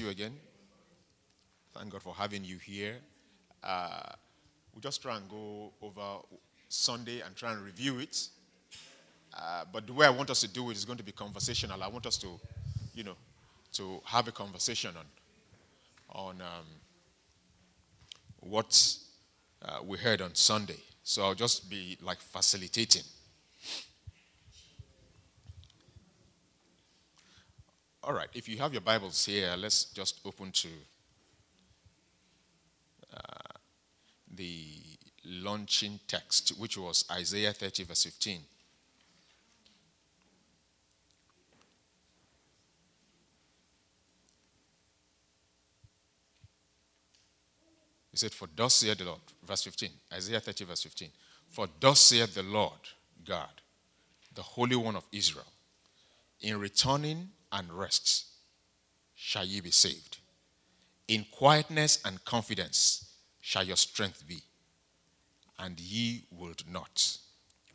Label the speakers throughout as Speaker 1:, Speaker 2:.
Speaker 1: you again. Thank God for having you here. Uh, we'll just try and go over Sunday and try and review it. Uh, but the way I want us to do it is going to be conversational. I want us to, you know, to have a conversation on, on um, what uh, we heard on Sunday. So I'll just be like facilitating. All right, if you have your Bibles here, let's just open to uh, the launching text, which was Isaiah 30, verse 15. He said, For thus saith the Lord, verse 15, Isaiah 30, verse 15. For thus saith the Lord God, the Holy One of Israel, in returning and rest shall ye be saved. In quietness and confidence shall your strength be, and ye will not.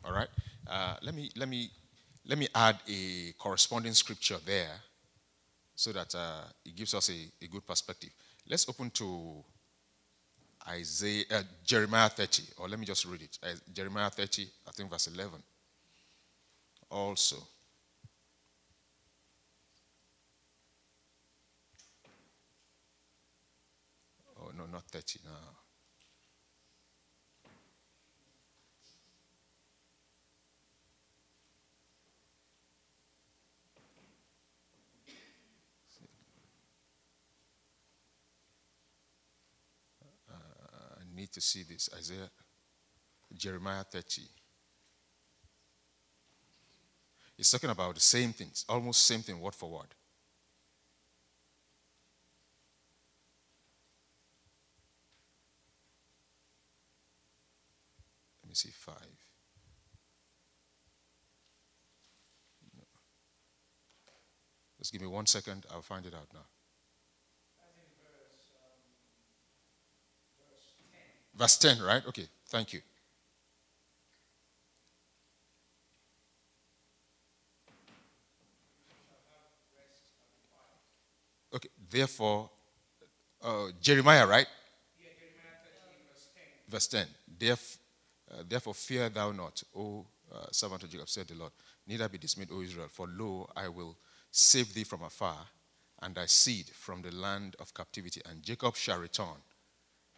Speaker 1: All right. Uh, let me let me let me add a corresponding scripture there, so that uh, it gives us a, a, good perspective. Let's open to Isaiah uh, Jeremiah 30, or let me just read it. Jeremiah 30, I think verse 11. Also. No, not 30 now. I need to see this. Isaiah, Jeremiah 30. He's talking about the same things, almost same thing, word for word. See, 5. No. Just give me one second, I'll find it out now. Verse 10, right? Okay, thank you. Okay, therefore, uh, Jeremiah, right?
Speaker 2: Yeah, Jeremiah 13, verse 10.
Speaker 1: Verse 10. Therefore, uh, therefore, fear thou not, O uh, servant of Jacob, said the Lord. Neither be dismayed, O Israel, for lo, I will save thee from afar, and thy seed from the land of captivity. And Jacob shall return,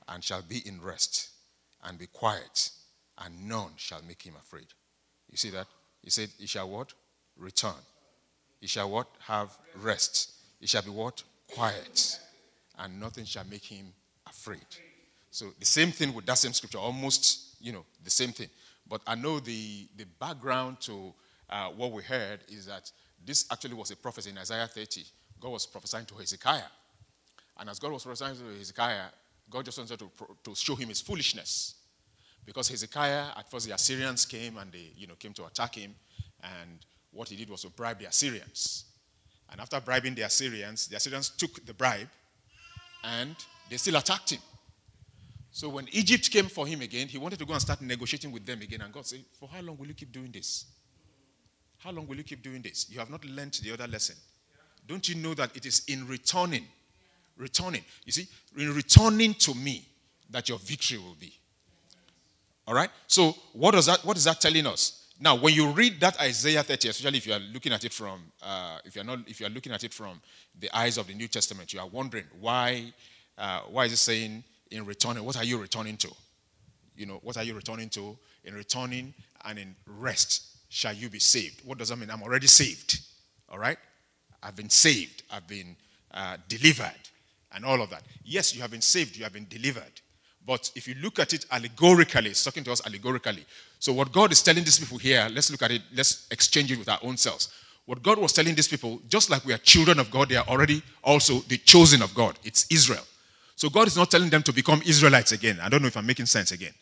Speaker 1: and shall be in rest, and be quiet, and none shall make him afraid. You see that? He said, He shall what? Return. He shall what? Have rest. He shall be what? Quiet. And nothing shall make him afraid. So the same thing with that same scripture, almost you know, the same thing. But I know the, the background to uh, what we heard is that this actually was a prophecy in Isaiah 30. God was prophesying to Hezekiah. And as God was prophesying to Hezekiah, God just wanted to, to show him his foolishness. Because Hezekiah, at first the Assyrians came and they you know, came to attack him. And what he did was to bribe the Assyrians. And after bribing the Assyrians, the Assyrians took the bribe and they still attacked him. So when Egypt came for him again, he wanted to go and start negotiating with them again. And God said, For how long will you keep doing this? How long will you keep doing this? You have not learned the other lesson. Don't you know that it is in returning, returning, you see, in returning to me that your victory will be. All right? So what does that what is that telling us? Now, when you read that Isaiah 30, especially if you are looking at it from uh, if you're not if you are looking at it from the eyes of the New Testament, you are wondering why uh, why is it saying in returning, what are you returning to? You know, what are you returning to? In returning and in rest shall you be saved. What does that mean? I'm already saved. All right? I've been saved. I've been uh, delivered. And all of that. Yes, you have been saved. You have been delivered. But if you look at it allegorically, it's talking to us allegorically. So, what God is telling these people here, let's look at it, let's exchange it with our own selves. What God was telling these people, just like we are children of God, they are already also the chosen of God. It's Israel. So God is not telling them to become Israelites again. I don't know if I'm making sense again.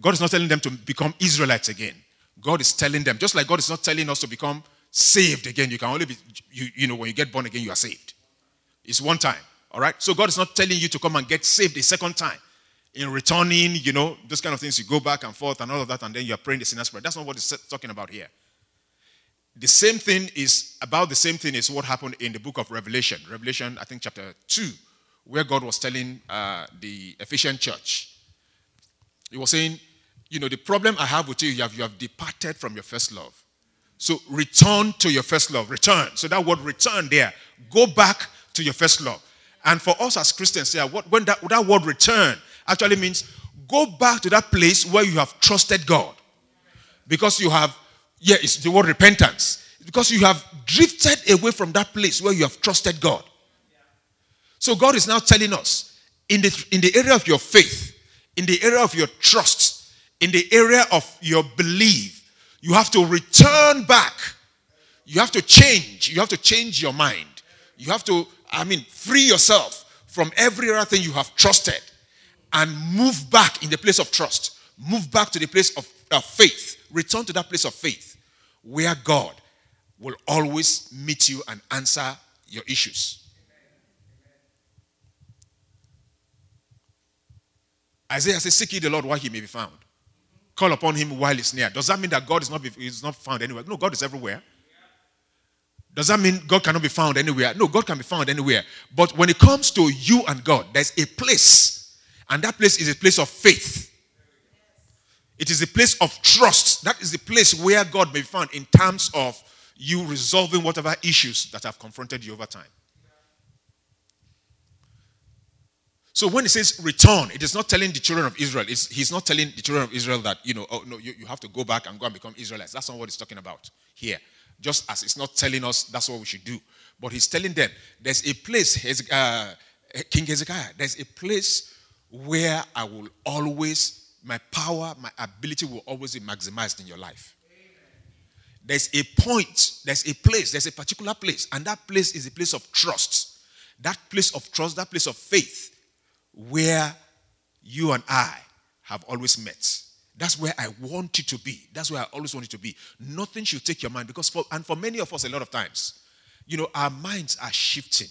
Speaker 1: God is not telling them to become Israelites again. God is telling them, just like God is not telling us to become saved again. You can only be, you, you know, when you get born again, you are saved. It's one time. All right? So God is not telling you to come and get saved a second time. In returning, you know, those kind of things, you go back and forth and all of that, and then you're praying the sinner's prayer. That's not what it's talking about here. the same thing is about the same thing is what happened in the book of Revelation. Revelation, I think, chapter 2, where God was telling uh, the Ephesian church. He was saying, You know, the problem I have with you, you have, you have departed from your first love. So return to your first love. Return. So that word return there, go back to your first love. And for us as Christians, yeah, what, when that, that word return actually means go back to that place where you have trusted God. Because you have, yeah, it's the word repentance. Because you have drifted away from that place where you have trusted God. So God is now telling us in the, in the area of your faith, in the area of your trust, in the area of your belief, you have to return back. You have to change. You have to change your mind. You have to, I mean, free yourself from every other thing you have trusted and move back in the place of trust. Move back to the place of, of faith. Return to that place of faith where God will always meet you and answer your issues. Isaiah says, Seek ye the Lord while he may be found. Call upon him while he's near. Does that mean that God is not, be, is not found anywhere? No, God is everywhere. Does that mean God cannot be found anywhere? No, God can be found anywhere. But when it comes to you and God, there's a place, and that place is a place of faith. It is a place of trust. That is the place where God may be found in terms of you resolving whatever issues that have confronted you over time. So when he says return, it is not telling the children of Israel. It's, he's not telling the children of Israel that, you know, oh, no, you, you have to go back and go and become Israelites. That's not what he's talking about here. Just as it's not telling us that's what we should do. But he's telling them there's a place, uh, King Hezekiah, there's a place where I will always, my power, my ability will always be maximized in your life. There's a point, there's a place, there's a particular place, and that place is a place of trust. That place of trust, that place of faith where you and I have always met. That's where I want you to be. That's where I always want you to be. Nothing should take your mind because, for, and for many of us, a lot of times, you know, our minds are shifting.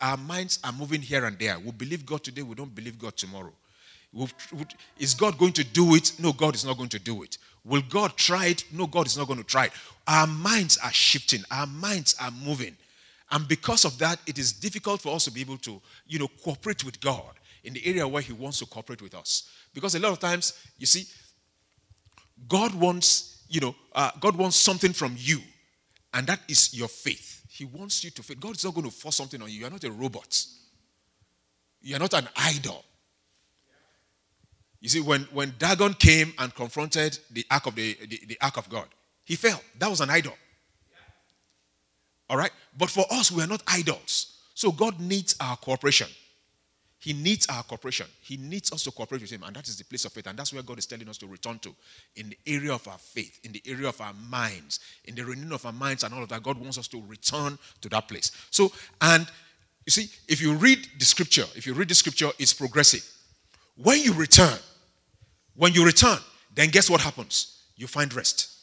Speaker 1: Our minds are moving here and there. We believe God today, we don't believe God tomorrow. Is God going to do it? No, God is not going to do it. Will God try it? No, God is not going to try it. Our minds are shifting, our minds are moving. And because of that, it is difficult for us to be able to, you know, cooperate with God in the area where He wants to cooperate with us. Because a lot of times, you see, God wants, you know, uh, God wants something from you, and that is your faith. He wants you to faith. God is not going to force something on you. You are not a robot. You are not an idol. You see, when, when Dagon came and confronted the ark of the, the, the ark of God, he fell. That was an idol. All right? But for us, we are not idols. So God needs our cooperation. He needs our cooperation. He needs us to cooperate with Him. And that is the place of faith. And that's where God is telling us to return to in the area of our faith, in the area of our minds, in the renewing of our minds and all of that. God wants us to return to that place. So, and you see, if you read the scripture, if you read the scripture, it's progressive. When you return, when you return, then guess what happens? You find rest.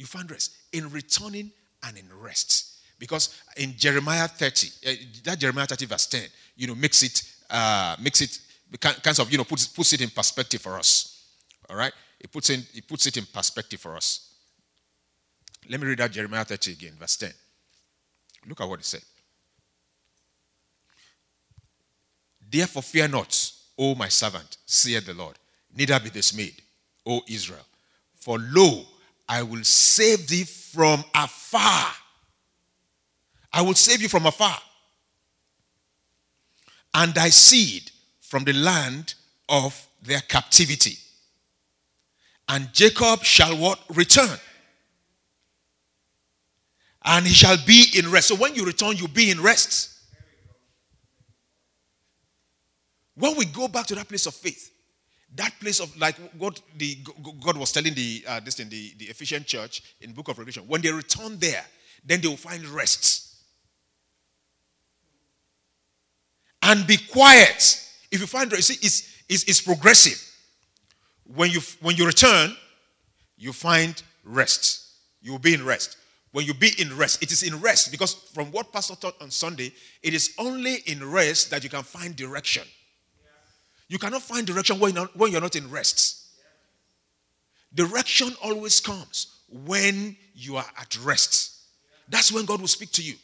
Speaker 1: You find rest in returning and in rest. Because in Jeremiah 30, uh, that Jeremiah 30 verse 10, you know, makes it, uh, makes it, kinds of, you know, puts, puts it in perspective for us. All right? It puts, in, it puts it in perspective for us. Let me read that Jeremiah 30 again, verse 10. Look at what it said. Therefore, fear not, O my servant, saith the Lord, neither be dismayed, O Israel. For lo, I will save thee from afar. I will save you from afar. And thy seed from the land of their captivity. And Jacob shall what? Return. And he shall be in rest. So when you return, you'll be in rest. When we go back to that place of faith, that place of like what the God was telling the uh, this in the, the Ephesian church in book of Revelation, when they return there, then they will find rest. And be quiet. If you find rest, see, it's, it's, it's progressive. When you when you return, you find rest. You will be in rest. When you be in rest, it is in rest because from what Pastor taught on Sunday, it is only in rest that you can find direction. You cannot find direction when you're not, when you're not in rest. Direction always comes when you are at rest. That's when God will speak to you.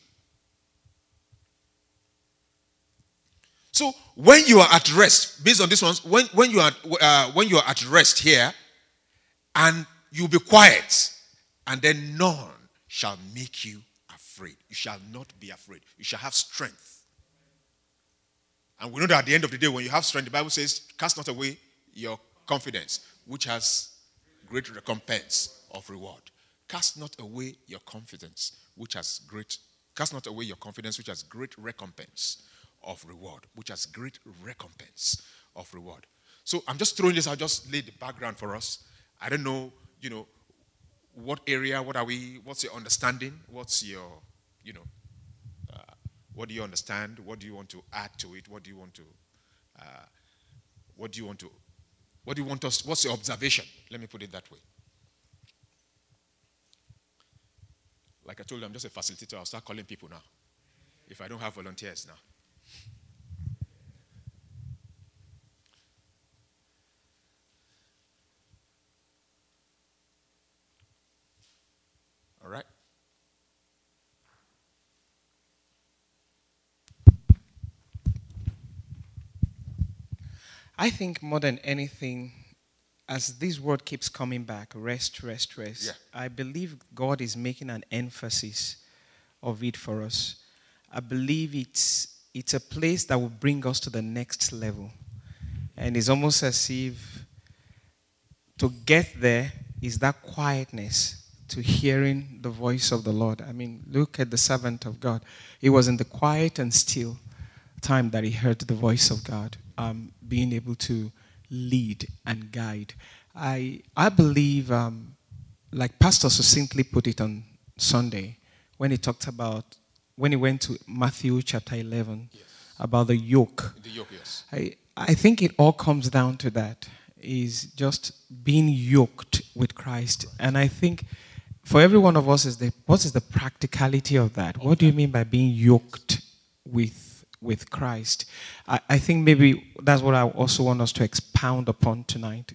Speaker 1: So when you are at rest, based on this one, when, when you are uh, when you are at rest here, and you'll be quiet, and then none shall make you afraid. You shall not be afraid. You shall have strength. And we know that at the end of the day, when you have strength, the Bible says, cast not away your confidence, which has great recompense of reward. Cast not away your confidence, which has great, cast not away your confidence, which has great recompense of reward, which has great recompense of reward. So I'm just throwing this, I'll just lay the background for us. I don't know, you know, what area, what are we, what's your understanding? What's your, you know, what do you understand? What do you want to add to it? What do you want to, uh, what do you want to, what do you want us, what's your observation? Let me put it that way. Like I told you, I'm just a facilitator. I'll start calling people now. If I don't have volunteers now. All right?
Speaker 2: I think more than anything, as this word keeps coming back, rest, rest, rest,
Speaker 1: Yeah.
Speaker 2: I believe God is making an emphasis of it for us. I believe it's it's a place that will bring us to the next level. And it's almost as if to get there is that quietness to hearing the voice of the Lord. I mean, look at the servant of God. He was in the quiet and still time that he heard the voice of God, um, being able to lead and guide. I, I believe, um, like Pastor succinctly put it on Sunday, when he talked about, when he went to Matthew chapter 11, about the yoke.
Speaker 1: The yoke, yes.
Speaker 2: I, I think it all comes down to that is just being yoked with Christ. And I think for every one of us is the what is the practicality of that? What do you mean by being yoked with with Christ? I, I think maybe that's what I also want us to expound upon tonight.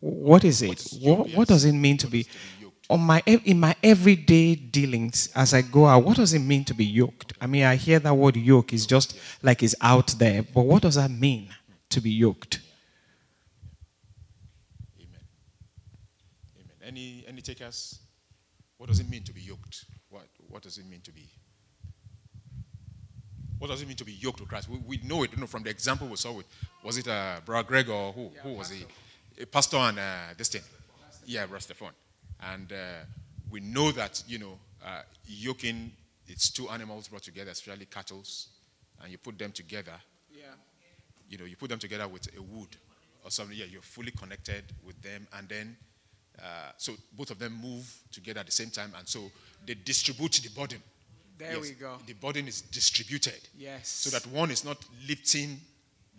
Speaker 2: What is it? What, what does it mean to be
Speaker 1: is to be yoked?
Speaker 2: on my in my everyday dealings as I go out, what does it mean to be yoked? I mean, I hear that word yoke is just like it's out there, but what does that mean to be yoked?
Speaker 1: Amen. Amen. Any any takers? What does it mean to be yoked? What what does it mean to be? What does it mean to be yoked to Christ? We, we know it, you know, from the example we saw with was it uh, Brother Greg or who? who was he? A pastor and uh, this thing. Yeah, Rastafon. And uh, we know that you know uh, yoking it's two animals brought together, especially cattle, and you put them together Yeah. you know, you put them together with a wood or something. Yeah, you're fully connected with them, and then uh, so both of them move together at the same time, and so they distribute the burden.
Speaker 2: There
Speaker 1: Yes,
Speaker 2: we go.
Speaker 1: The burden is distributed,
Speaker 2: Yes.
Speaker 1: so that one is not lifting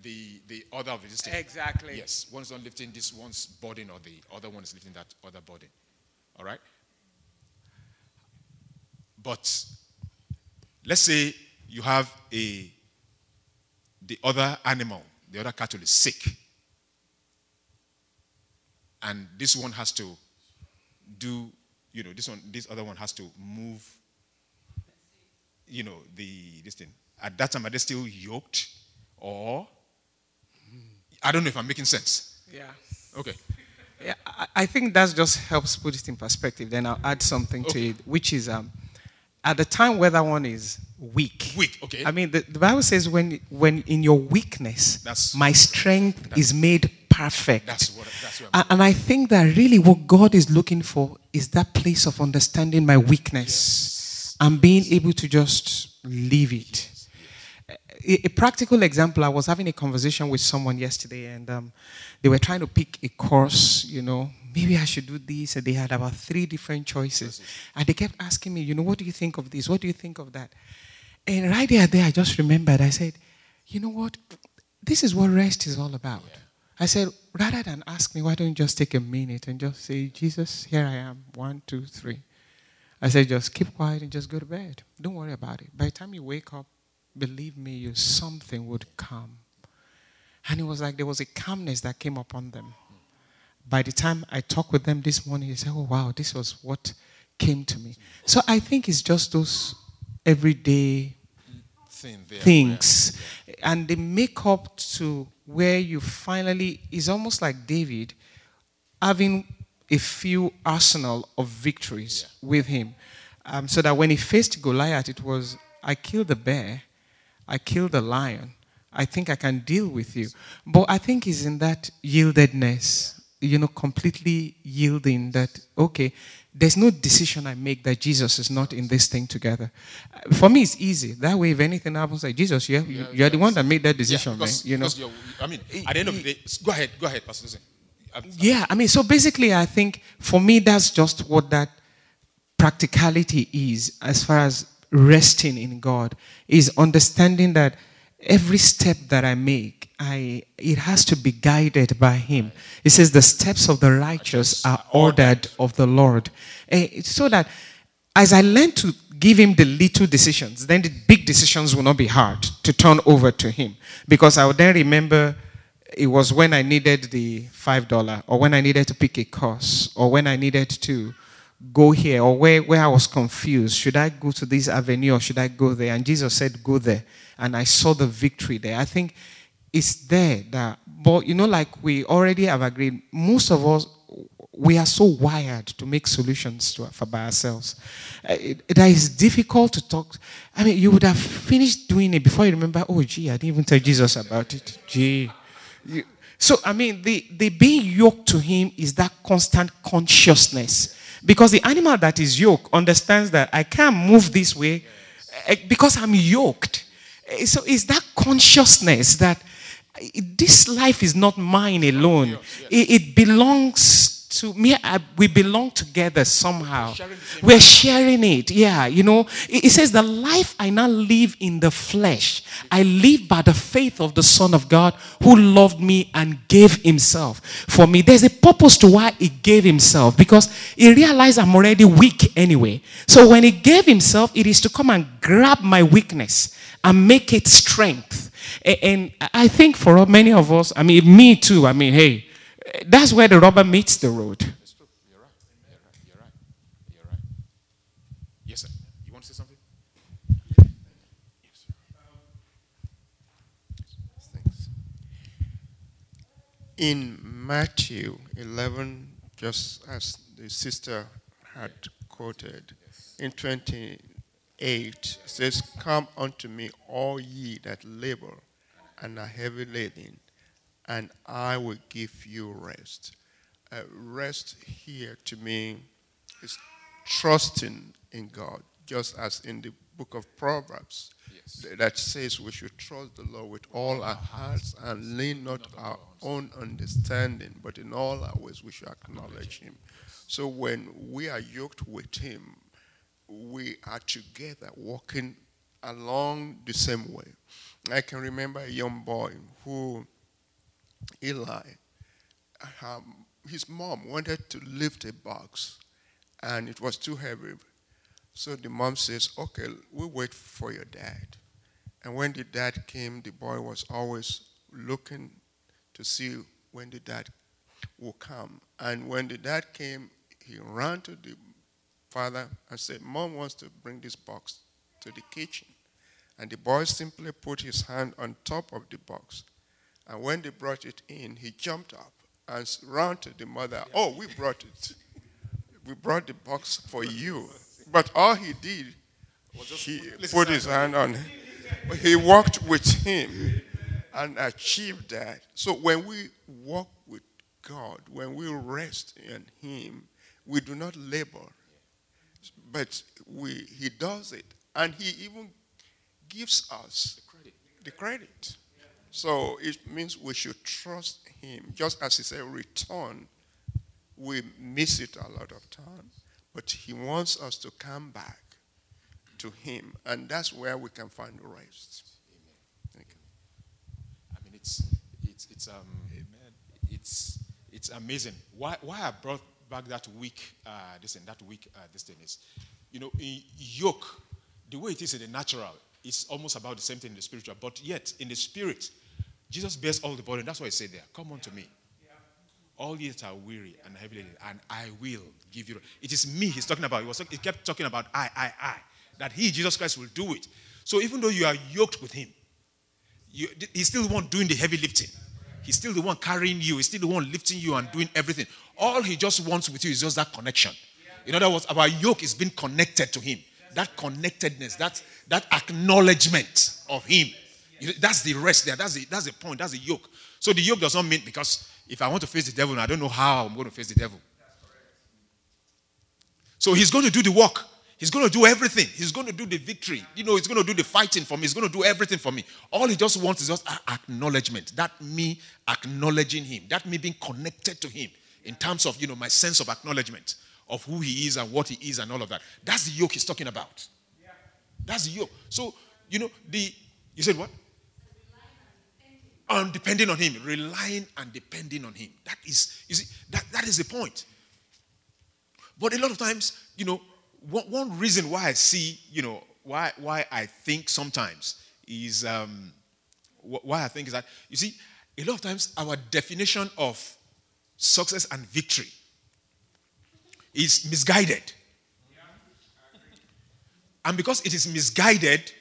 Speaker 1: the the other of this.
Speaker 2: Exactly.
Speaker 1: Yes, one is not lifting this one's burden, or the other one is lifting that other burden. All right. But let's say you have a the other animal, the other cattle is sick. And this one has to do, you know, this one, this other one has to move, you know, the this thing. At that time, are they still yoked? Or I don't know if I'm making sense.
Speaker 2: Yeah.
Speaker 1: Okay.
Speaker 2: Yeah, I, I think that just helps put it in perspective. Then I'll add something to it, which is um, at the time where that one is weak.
Speaker 1: Weak, okay.
Speaker 2: I mean, the, the Bible says when when in your weakness,
Speaker 1: That's-
Speaker 2: my strength is made perfect.
Speaker 1: That's what that's what I'm
Speaker 2: A- And I think that really what God is looking for is that place of understanding my weakness and being able to just leave it. A, a practical example I was having a conversation with someone yesterday, and um, they were trying to pick a course, you know, maybe I should do this. And they had about three different choices. And they kept asking me, you know, what do you think of this? What do you think of that? And right there, there, I just remembered, I said, you know what? This is what rest is all about. I said, rather than ask me, why don't you just take a minute and just say, Jesus, here I am. One, two, three. I said, just keep quiet and just go to bed. Don't worry about it. By the time you wake up, believe me, you something would come. And it was like there was a calmness that came upon them. by the time I talk with them this morning, they said, oh, wow, this was what came to me. So I think it's just those everyday things. And they make up to where you finally, is almost like David having a few arsenal of victories with him. Um, so that when he faced Goliath, it was, I killed the bear, I killed the lion, I think I can deal with you. But I think he's in that yieldedness, you know, completely yielding that, okay, there's no decision I make that Jesus is not in this thing together. Uh, For me, it's easy. That way, if anything happens, like Jesus, you're,
Speaker 1: Yeah,
Speaker 2: you're the one that made that
Speaker 1: Yeah,
Speaker 2: decision,
Speaker 1: because,
Speaker 2: man. You know,
Speaker 1: I mean, at the end of the day, go ahead, go ahead, Pastor. I'm-
Speaker 2: yeah. I mean, so basically, I think for me, that's just what that practicality is as far as resting in God is understanding that every step that I make, I it has to be guided by Him. It says the steps of the righteous are ordered of the Lord, Eh, so that as I learn to give Him the little decisions, then the big decisions will not be hard to turn over to Him, because I will then remember it was when I needed the five dollar, or when I needed to pick a course, or when I needed to go here, or where, where I was confused. Should I go to this avenue or should I go there? And Jesus said, Go there. And I saw the victory there. I think it's there that, but you know, like we already have agreed, most of us, we are so wired to make solutions to, for by ourselves. Eh, it, that is difficult to talk. I mean, you would have finished doing it before you remember, oh, gee, I didn't even tell Jesus about it. Gee. You, so, I mean, the, the being yoked to him is that constant consciousness. Because the animal that is yoked understands that I can't move this way eh, because I'm yoked. Eh, So, it's that consciousness that eh, this life is not mine alone, it, it belongs to me. I, we belong together somehow. We're sharing it. Yeah, you know, it, it says, The life I now live in the flesh, I live by the faith of the Son of God who loved me and gave himself for me. There's a purpose to why he gave himself because he realized I'm already weak anyway. So when he gave himself, it is to come and grab my weakness and make it strength. A- And I think for many of us, I mean, me too, I mean, hey, that's where the rubber meets the road.
Speaker 1: It's true. You're right. You're right. You're right. You're right. Yes, sir. You want to say something?
Speaker 3: Um, thanks. In Matthew 11, just as the sister had quoted, in 28, it says, Come unto me, all ye that labor and are heavy laden, and I will give you rest. Uh, rest here to me is trusting in God, just as in the book of Proverbs th- that says we should trust the Lord with all our hearts and lean not our own understanding, but in all our ways we should acknowledge Him. So when we are yoked with Him, we are together walking along the same way. I can remember a young boy who, Eli, um, his mom wanted to lift a box and it was too heavy. So the mom says, Okay, we'll wait for your dad. And when the dad came, the boy was always looking to see when the dad will come. And when the dad came, he ran to the father and said, Mom wants to bring this box to the kitchen. And the boy simply put his hand on top of the box. And when they brought it in, he jumped up and ran to the mother. Oh, we brought it. We brought the box for you. But all he did, was he put his hand on it. He walked with him and achieved that. So when we walk with God, when we rest in him, we do not labor. But we, he does it. And he even gives us the credit. So it means we should trust him. Just as he said, return, we miss it a lot of time. But he wants us to come back to him. And that's where we can find rest. Thank you.
Speaker 1: I mean, it's it's it's um, it's it's amazing. Why why I brought back that week uh, this and that week uh, this thing is, you know, in yoke, the way it is in the natural, it's almost about the same thing in the spiritual. But yet in the spirit, Jesus bears all the burden. That's why he said there, "Come unto me." all ye that are weary and heavy laden, and I will give you. It is me he's talking about. He, was, he kept talking about I, I, I. That he, Jesus Christ, will do it. So even though you are yoked with him, you, he's still the one doing the heavy lifting. He's still the one carrying you. He's still the one lifting you and doing everything. All he just wants with you is just that connection. In other words, our yoke is being connected to him. That connectedness, that, that acknowledgement of him. That's the rest there. That's the, that's the point. That's the yoke. So the yoke does not mean because if I want to face the devil, I don't know how I'm going to face the devil. So he's going to do the work. He's going to do everything. He's going to do the victory. You know, he's going to do the fighting for me. He's going to do everything for me. All he just wants is just acknowledgement. That me acknowledging him. That me being connected to him in terms of, you know, my sense of acknowledgement of who he is and what he is and all of that. That's the yoke he's talking about. That's the yoke. So, you know, the, you said what? On depending on him, relying and depending on him. That is, you see, that, that is the point. But a lot of times, you know, one, one reason why I see, you know, why why I think sometimes is um, why I think is that you see, a lot of times our definition of success and victory is misguided. And because it is misguided,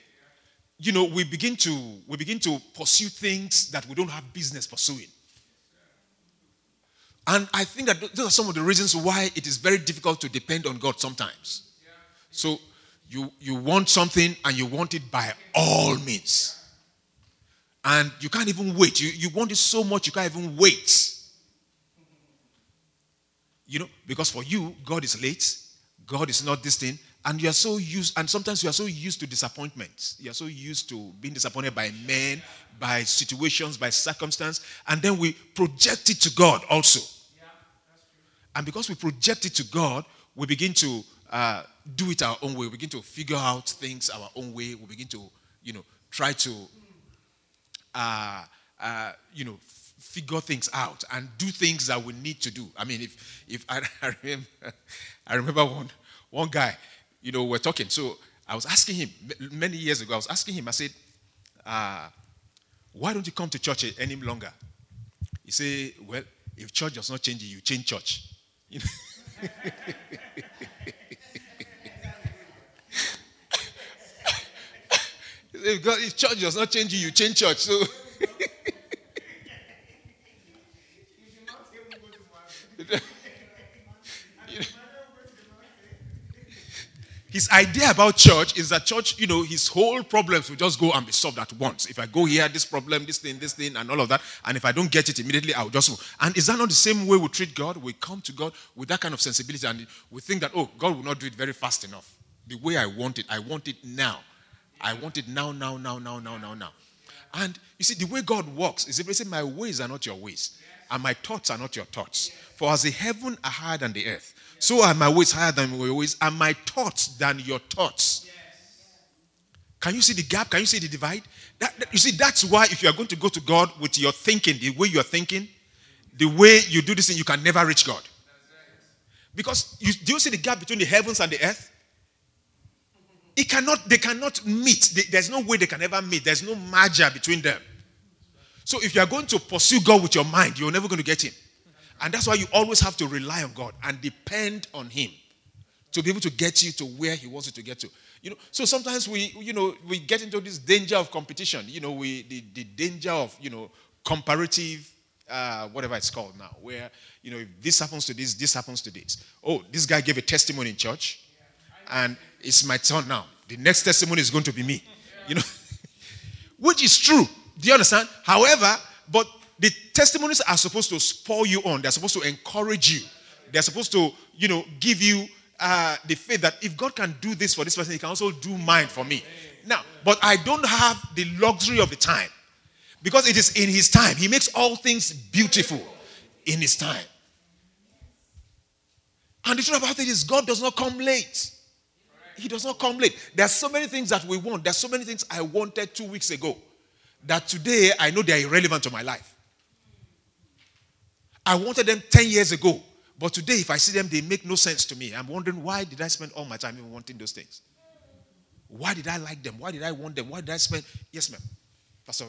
Speaker 1: you know, we begin to we begin to pursue things that we don't have business pursuing. And I think that those are some of the reasons why it is very difficult to depend on God sometimes. So you you want something and you want it by all means. And you can't even wait. You, you want it so much you can't even wait. You know, because for you, God is late, God is not this thing, and you are so used, and sometimes you are so used to disappointments. You are so used to being disappointed by men, by situations, by circumstance, and then we project it to God also. and because we project it to God, we begin to uh, do it our own way. We begin to figure out things our own way. We begin to, you know, try to, uh, uh, you know, figure things out and do things that we need to do. I mean, if if I, I remember, I remember one one guy you know, we're talking. So I was asking him many years ago, I was asking him, I said, uh, why don't you come to church any longer? He said, well, if church does not change you, you change church. You know? if, God, if church does not change you, you change church. So idea about church is that church, you know, his whole problems will just go and be solved at once. If I go here, this problem, this thing, this thing, and all of that, and if I don't get it immediately, I'll just move. And is that not the same way we treat God? We come to God with that kind of sensibility, and we think that, oh, God will not do it very fast enough. The way I want it, I want it now. I want it now, now, now, now, now, now, now. And you see, the way God works is say, My ways are not your ways, and my thoughts are not your thoughts. For as the heaven are higher than the earth, so are my ways higher than your ways, and my thoughts than your thoughts. Can you see the gap? Can you see the divide? That, that, you see, that's why if you are going to go to God with your thinking, the way you are thinking, the way you do this thing, you can never reach God. Because you, do you see the gap between the heavens and the earth? It cannot, they cannot meet. There's no way they can ever meet. There's no merger between them. So if you are going to pursue God with your mind, you're never going to get him. And that's why you always have to rely on God and depend on Him to be able to get you to where He wants you to get to. You know, so sometimes we, you know, we get into this danger of competition. You know, we the, the danger of you know comparative, uh, whatever it's called now, where you know if this happens to this, this happens to this. Oh, this guy gave a testimony in church, and it's my turn now. The next testimony is going to be me. You know, which is true. Do you understand? However, but the testimonies are supposed to spur you on. They're supposed to encourage you. They're supposed to, you know, give you uh, the faith that if God can do this for this person, He can also do mine for me. Now, but I don't have the luxury of the time because it is in His time. He makes all things beautiful in His time. And the truth about it is, God does not come late. He does not come late. There are so many things that we want. There are so many things I wanted two weeks ago that today I know they are irrelevant to my life. I wanted them 10 years ago. But today, if I see them, they make no sense to me. I'm wondering why did I spend all my time even wanting those things? Why did I like them? Why did I want them? Why did I spend? Yes, ma'am. Pastor.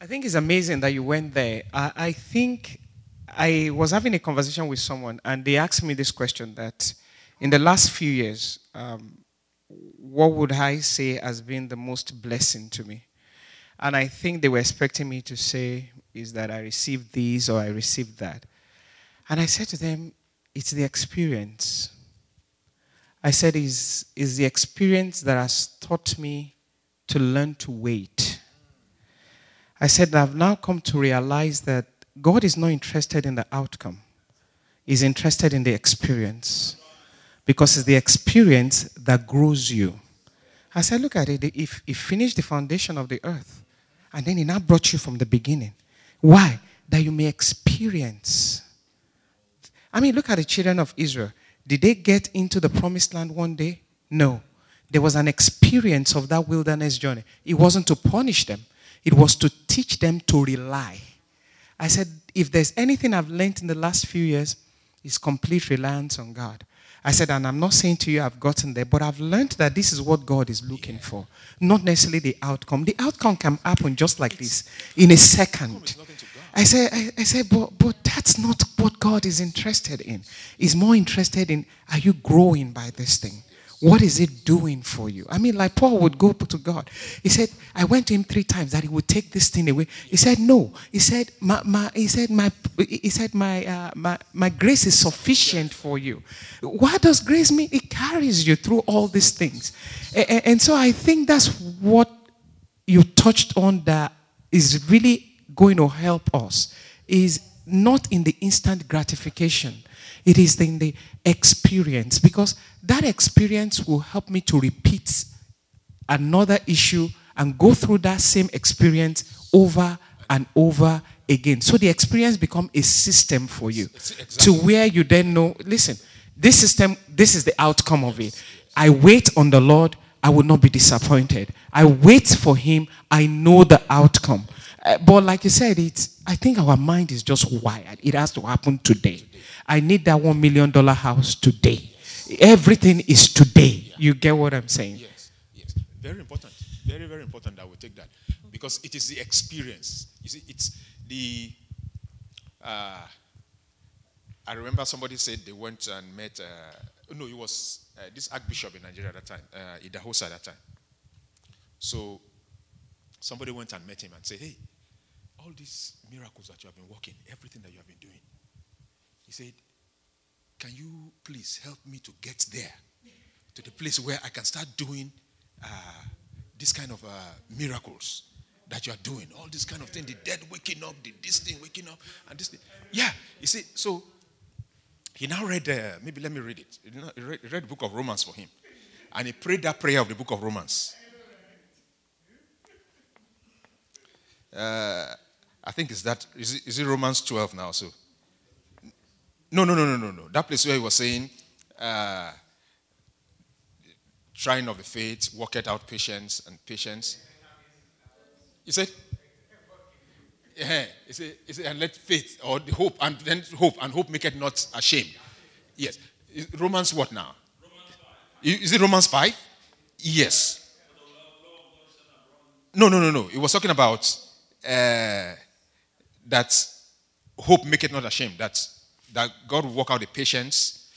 Speaker 2: I think it's amazing that you went there. I, I think I was having a conversation with someone, and they asked me this question that in the last few years, um, what would I say has been the most blessing to me? And I think they were expecting me to say, is that I received this or I received that. And I said to them, it's the experience. I said, is is the experience that has taught me to learn to wait. I said, I've now come to realize that God is not interested in the outcome, He's interested in the experience. Because it's the experience that grows you. I said, look at it. If He finished the foundation of the earth, and then He now brought you from the beginning. Why? That you may experience. I mean, look at the children of Israel. Did they get into the promised land one day? No. There was an experience of that wilderness journey. It wasn't to punish them, it was to teach them to rely. I said, if there's anything I've learned in the last few years, it's complete reliance on God. I said, and I'm not saying to you I've gotten there, but I've learned that this is what God is looking for, not necessarily the outcome. The outcome can happen just like this in a second. I said, I, I said, but, but that's not what God is interested in. He's more interested in are you growing by this thing? What is it doing for you? I mean, like Paul would go to God. He said, I went to him three times that he would take this thing away. He said, No. He said, My, my he said, my he said, my, uh, my my grace is sufficient for you. What does grace mean? It carries you through all these things. And, and so I think that's what you touched on that is really going to help us. Is not in the instant gratification it is in the experience because that experience will help me to repeat another issue and go through that same experience over and over again. So the experience become a system for you exactly. to where you then know, listen, this system, this is the outcome of it. I wait on the Lord, I will not be disappointed. I wait for him, I know the outcome. Uh, but like you said, it's I think our mind is just wired. It has to happen today. I need that one million dollar house today. Everything is today. You get what I'm saying?
Speaker 1: Yes, yes. Very important. Very, very important that we take that. Because it is the experience. You see, it's the. Uh, I remember somebody said they went and met. Uh, no, it was uh, this Archbishop in Nigeria at that time, uh, Idahosa at that time. So somebody went and met him and said, Hey, all these miracles that you have been working, everything that you have been doing, he said, Can you please help me to get there? To the place where I can start doing uh, this kind of uh, miracles that you are doing. All this kind of thing. The dead waking up, the, this thing waking up, and this thing. Yeah. You see, so he now read, uh, maybe let me read it. He read, he read the book of Romans for him. And he prayed that prayer of the book of Romans. Uh, I think it's that. Is it, is it Romans 12 now? So no, no, no, no, no, no. That place where he was saying, uh, trying of the faith, work it out patience and patience. He said, yeah, he said, he said, and let faith or the hope and then hope and hope make it not ashamed. Yes. Romans what now? Is it Romans 5? Yes. No, no, no, no. It was talking about uh, that hope make it not ashamed. That that God will work out the patience.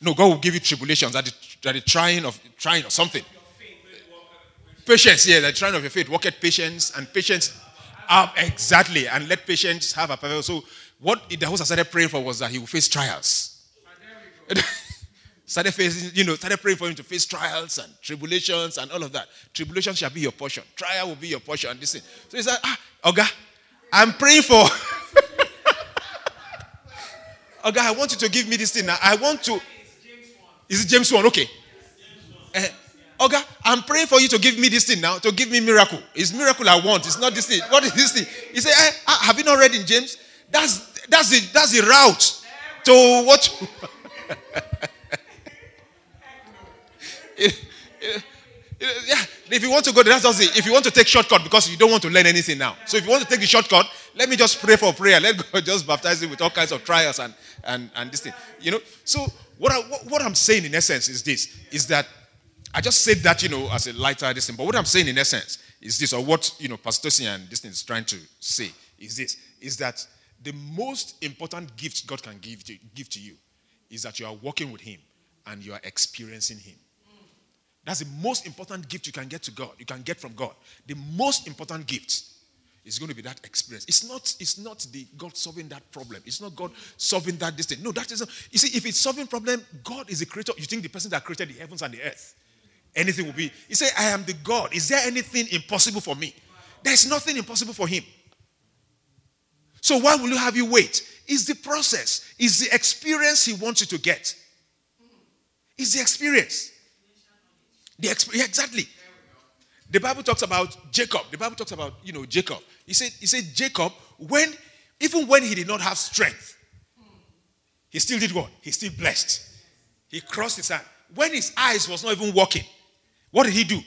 Speaker 1: No, God will give you tribulations that the, the trying of trying or something. Patience, yeah, the trying of your faith. Work at patience and patience up exactly, and let patience have a perfect. So, what the host started praying for was that he will face trials. started facing, you know, started praying for him to face trials and tribulations and all of that. Tribulation shall be your portion. Trial will be your portion. And this thing. So he said, ah, Oga, I'm praying for oh God, I want you to give me this thing now. I want to. Is it James 1? Okay. Uh, oh God, I'm praying for you to give me this thing now, to give me miracle. It's miracle I want. It's not this thing. What is this thing? He said, eh, ah, have you not read in James? That's that's the that's the route to what yeah, if you want to go, that's just it. If you want to take shortcut because you don't want to learn anything now. So if you want to take the shortcut, let me just pray for prayer. Let God just baptize him with all kinds of trials and and and this thing. You know. So what I what I'm saying in essence is this: is that I just said that you know as a lighter this thing, but what I'm saying in essence is this, or what you know, Pastor and this thing is trying to say is this: is that the most important gift God can give to, give to you is that you are walking with Him and you are experiencing Him. That's the most important gift you can get to God. You can get from God. The most important gift is going to be that experience. It's not, it's not the God solving that problem. It's not God solving that distance. No, that isn't. You see, if it's solving problem, God is the creator. You think the person that created the heavens and the earth, anything will be. You say, I am the God. Is there anything impossible for me? There's nothing impossible for him. So why will you have you wait? It's the process. It's the experience he wants you to get. It's the experience. The exp- yeah, exactly. The Bible talks about Jacob. The Bible talks about, you know, Jacob. He said, he said Jacob, when even when he did not have strength, he still did what? He still blessed. He crossed his hand. When his eyes was not even working, what did he do?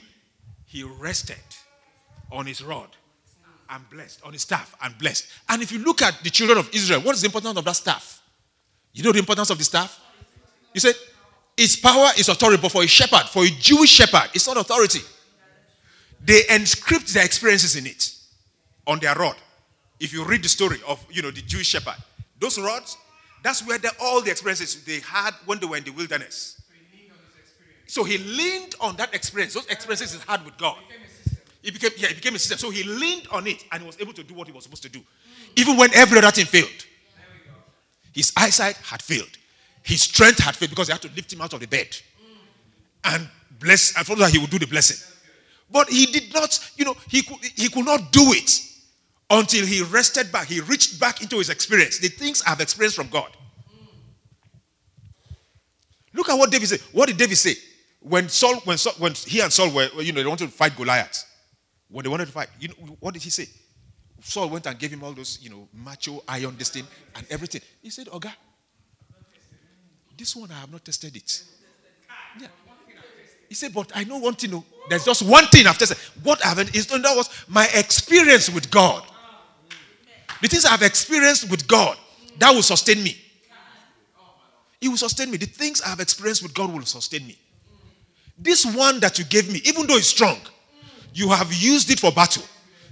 Speaker 1: He rested on his rod and blessed, on his staff and blessed. And if you look at the children of Israel, what is the importance of that staff? You know the importance of the staff? You said, its power is authority, but for a shepherd, for a Jewish shepherd, it's not authority. They inscript their experiences in it on their rod. If you read the story of you know the Jewish shepherd, those rods, that's where all the experiences they had when they were in the wilderness. So he leaned on that experience, those experiences he had with God. It became, yeah, it became a system. So he leaned on it and he was able to do what he was supposed to do. Even when every other thing failed. His eyesight had failed. His strength had failed because they had to lift him out of the bed. And bless, I thought that he would do the blessing. But he did not, you know, he could, he could not do it until he rested back. He reached back into his experience. The things I've experienced from God. Look at what David said. What did David say? When Saul, when Saul, when he and Saul were, you know, they wanted to fight Goliath. When they wanted to fight, you know, what did he say? Saul went and gave him all those, you know, macho iron, this thing, and everything. He said, Oga, this one I have not tested it. Yeah. He said, but I know one thing. No, there's just one thing I've tested. What haven't is that was my experience with God. The things I've experienced with God, that will sustain me. It will sustain me. The things I've experienced with God will sustain me. This one that you gave me, even though it's strong, you have used it for battle.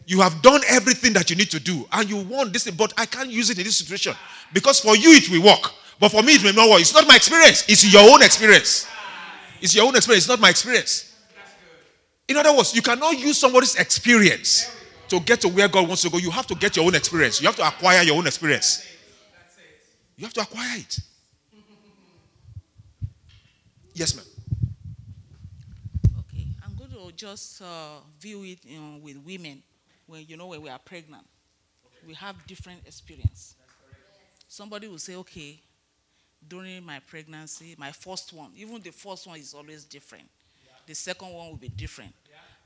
Speaker 1: You have done everything that you need to do, and you want this thing, but I can't use it in this situation because for you it will work, but for me it may not work. It's not my experience, it's your own experience. It's your own experience, it's not my experience. In other words, you cannot use somebody's experience to get to where God wants to go. You have to get your own experience, you have to acquire your own experience. You have to acquire it. Yes, ma'am.
Speaker 4: Okay, I'm going to just uh, view it you know, with women when you know when we are pregnant. We have different experience. Somebody will say, okay, during my pregnancy, my first one, even the first one is always different. The second one will be different.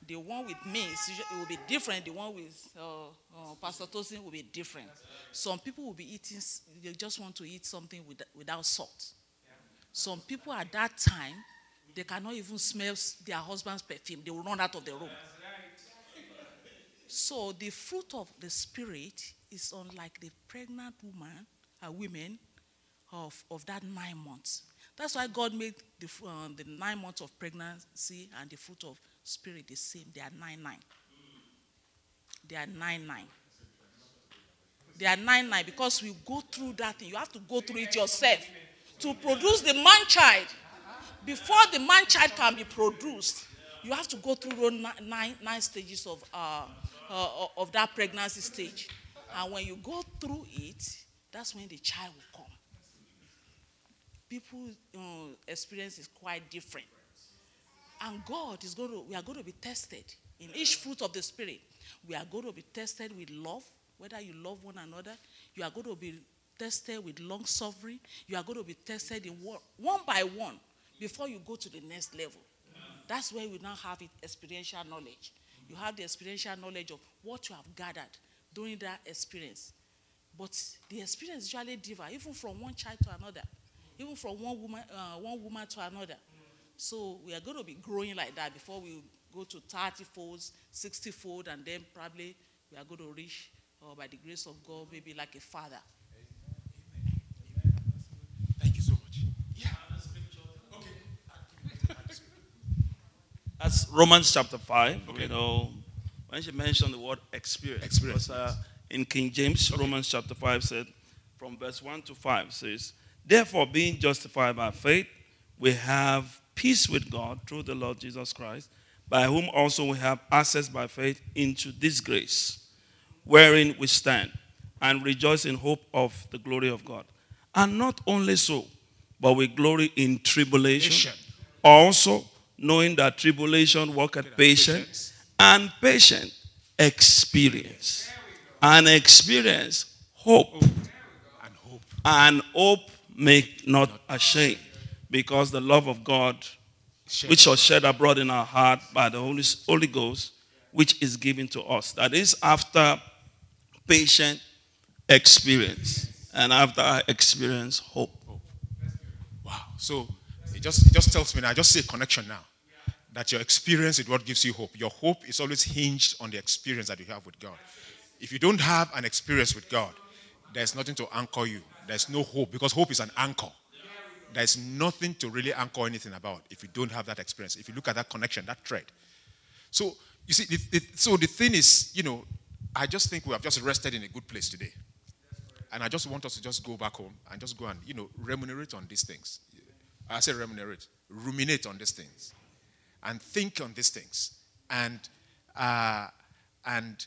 Speaker 4: The one with me it will be different. The one with uh, uh, Pastor Tosin will be different. Some people will be eating, they just want to eat something with, without salt. Some people at that time, they cannot even smell their husband's perfume. They will run out of the room. So the fruit of the spirit is unlike the pregnant woman, uh, women of, of that nine months. That's why God made the, uh, the nine months of pregnancy and the fruit of spirit the same. They are nine nine. They are nine nine. They are nine nine because we go through that thing. You have to go through it yourself to produce the man child. Before the man child can be produced, you have to go through nine, nine stages of, uh, uh, of that pregnancy stage. And when you go through it, that's when the child will come. People's experience is quite different. And God is going to, we are going to be tested in each fruit of the Spirit. We are going to be tested with love, whether you love one another. You are going to be tested with long suffering. You are going to be tested in one, one by one before you go to the next level. That's where we now have it, experiential knowledge. You have the experiential knowledge of what you have gathered during that experience. But the experience usually differ, even from one child to another, even from one woman, uh, one woman to another. So we are going to be growing like that before we go to 30 folds, 60 fold, and then probably we are going to reach, uh, by the grace of God, maybe like a father. Thank you so much. Yeah. Okay.
Speaker 5: That's Romans chapter 5. Okay. You know, when she mentioned the word experience.
Speaker 1: Experience,
Speaker 5: Because, uh, in King James, Romans chapter 5 said, from verse 1 to 5 says, Therefore, being justified by faith, we have peace with God through the Lord Jesus Christ, by whom also we have access by faith into this grace, wherein we stand, and rejoice in hope of the glory of God. And not only so, but we glory in tribulation, also knowing that tribulation worketh patience, and patient experience, and experience hope,
Speaker 1: And hope.
Speaker 5: Make not ashamed, because the love of God, which was shed abroad in our heart by the Holy, Holy Ghost, which is given to us. That is after patient experience, and after experience hope.
Speaker 1: Wow. So it just, it just tells me now, I just say connection now. That your experience is what gives you hope. Your hope is always hinged on the experience that you have with God. If you don't have an experience with God, there's nothing to anchor you. There's no hope because hope is an anchor. There's nothing to really anchor anything about if you don't have that experience. If you look at that connection, that thread. So you see, so the thing is, you know, I just think we have just rested in a good place today. And I just want us to just go back home and just go and, you know, remunerate on these things. I say remunerate, ruminate on these things, and think on these things, and uh, and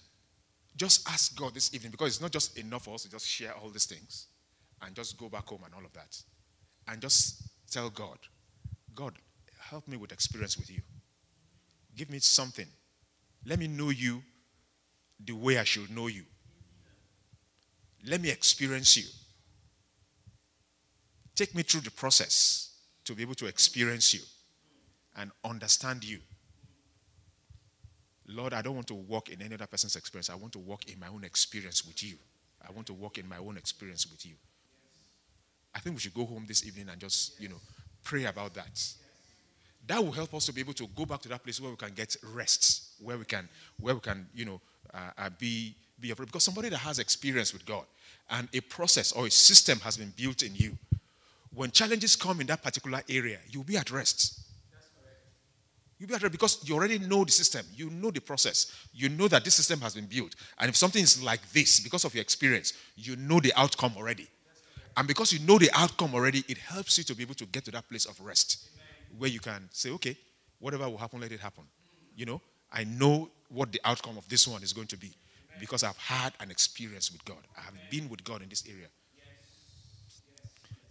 Speaker 1: just ask God this evening because it's not just enough for us to just share all these things, and just go back home and all of that, and just tell God, God, help me with experience with you. Give me something. Let me know you the way I should know you. Let me experience you. Take me through the process to be able to experience you and understand you. Lord, I don't want to walk in any other person's experience. I want to walk in my own experience with you. I want to walk in my own experience with you. I think we should go home this evening and just, you know, pray about that. That will help us to be able to go back to that place where we can get rest, where we can, where we can, you know, uh, uh, be be afraid. Because somebody that has experience with God and a process or a system has been built in you, when challenges come in that particular area, you'll be at rest. You'll be at rest because you already know the system, you know the process, you know that this system has been built. And if something is like this, because of your experience, you know the outcome already. And because you know the outcome already, it helps you to be able to get to that place of rest where you can say, okay, whatever will happen, let it happen. You know, I know what the outcome of this one is going to be because I've had an experience with God. I have been with God in this area.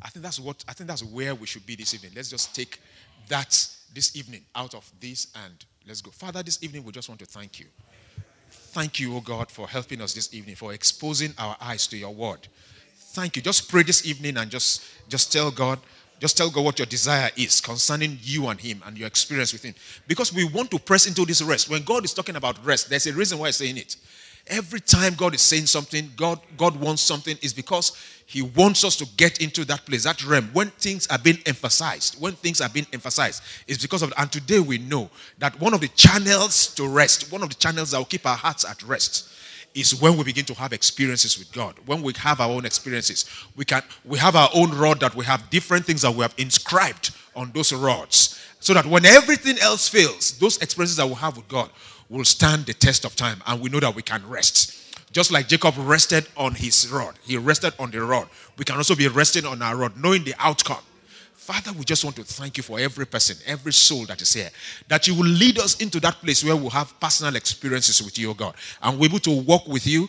Speaker 1: I think that's what I think that's where we should be this evening. Let's just take that this evening out of this and let's go. Father, this evening we just want to thank you. Thank you, oh God, for helping us this evening, for exposing our eyes to your word. Thank you. Just pray this evening and just just tell God, just tell God what your desire is concerning you and him and your experience with him. Because we want to press into this rest. When God is talking about rest, there's a reason why he's saying it. Every time God is saying something, God, God wants something, is because He wants us to get into that place, that realm. When things are being emphasized, when things are being emphasized, is because of. And today we know that one of the channels to rest, one of the channels that will keep our hearts at rest, is when we begin to have experiences with God. When we have our own experiences, we can we have our own rod that we have different things that we have inscribed on those rods, so that when everything else fails, those experiences that we have with God will stand the test of time and we know that we can rest. Just like Jacob rested on his rod, he rested on the rod. We can also be resting on our rod, knowing the outcome. Father, we just want to thank you for every person, every soul that is here, that you will lead us into that place where we'll have personal experiences with you, God, and we're able to walk with you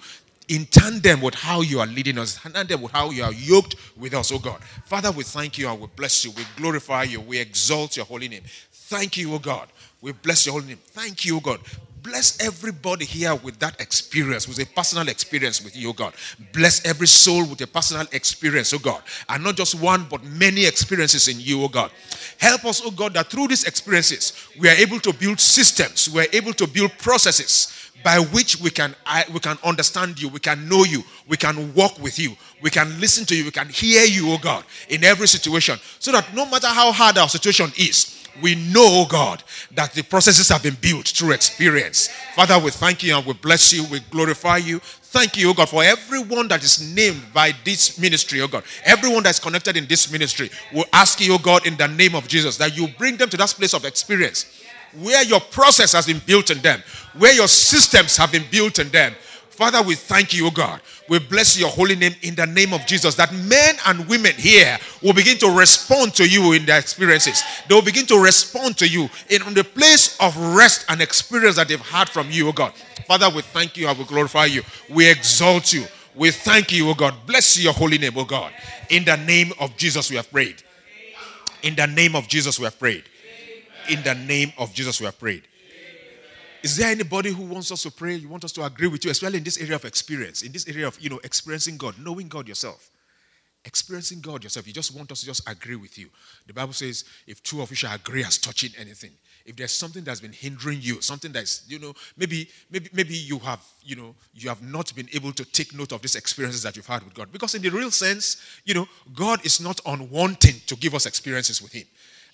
Speaker 1: in tandem with how you are leading us, in tandem with how you are yoked with us, oh God. Father, we thank you and we bless you, we glorify you, we exalt your holy name. Thank you, oh God. We bless your holy name. Thank you, oh God. Bless everybody here with that experience, with a personal experience with you, God. Bless every soul with a personal experience, oh God. And not just one, but many experiences in you, oh God. Help us, oh God, that through these experiences, we are able to build systems, we are able to build processes by which we can we can understand you, we can know you, we can walk with you, we can listen to you, we can hear you, oh God, in every situation. So that no matter how hard our situation is, we know, God, that the processes have been built through experience. Father, we thank you and we bless you, we glorify you. Thank you, oh God, for everyone that is named by this ministry, oh God. Everyone that's connected in this ministry. we ask you, oh God, in the name of Jesus, that you bring them to that place of experience where your process has been built in them, where your systems have been built in them. Father, we thank you, O God. We bless your holy name in the name of Jesus. That men and women here will begin to respond to you in their experiences. They will begin to respond to you in the place of rest and experience that they've had from you, O God. Father, we thank you and we glorify you. We exalt you. We thank you, O God. Bless your holy name, O God. In the name of Jesus, we have prayed. In the name of Jesus, we have prayed. In the name of Jesus, we have prayed. Is there anybody who wants us to pray? You want us to agree with you, especially in this area of experience, in this area of you know experiencing God, knowing God yourself, experiencing God yourself. You just want us to just agree with you. The Bible says, if two of you shall agree as touching anything, if there's something that's been hindering you, something that's you know maybe maybe maybe you have you know you have not been able to take note of these experiences that you've had with God, because in the real sense, you know, God is not unwanting to give us experiences with Him.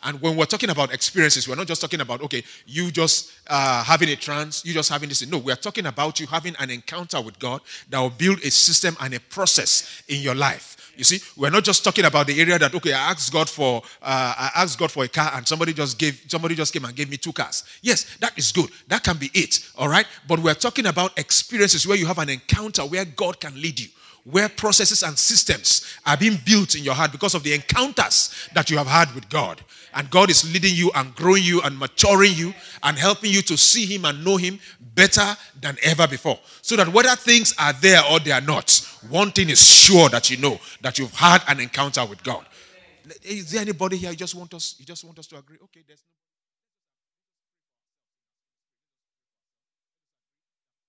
Speaker 1: And when we're talking about experiences, we're not just talking about, okay, you just uh, having a trance, you just having this. No, we're talking about you having an encounter with God that will build a system and a process in your life. You see, we're not just talking about the area that okay, I asked God for uh, I asked God for a car and somebody just gave somebody just came and gave me two cars. Yes, that is good. That can be it. All right. But we're talking about experiences where you have an encounter where God can lead you where processes and systems are being built in your heart because of the encounters that you have had with God. And God is leading you and growing you and maturing you and helping you to see Him and know Him better than ever before. So that whether things are there or they are not, one thing is sure that you know that you've had an encounter with God. Is there anybody here you just want us you just want us to agree? Okay, there's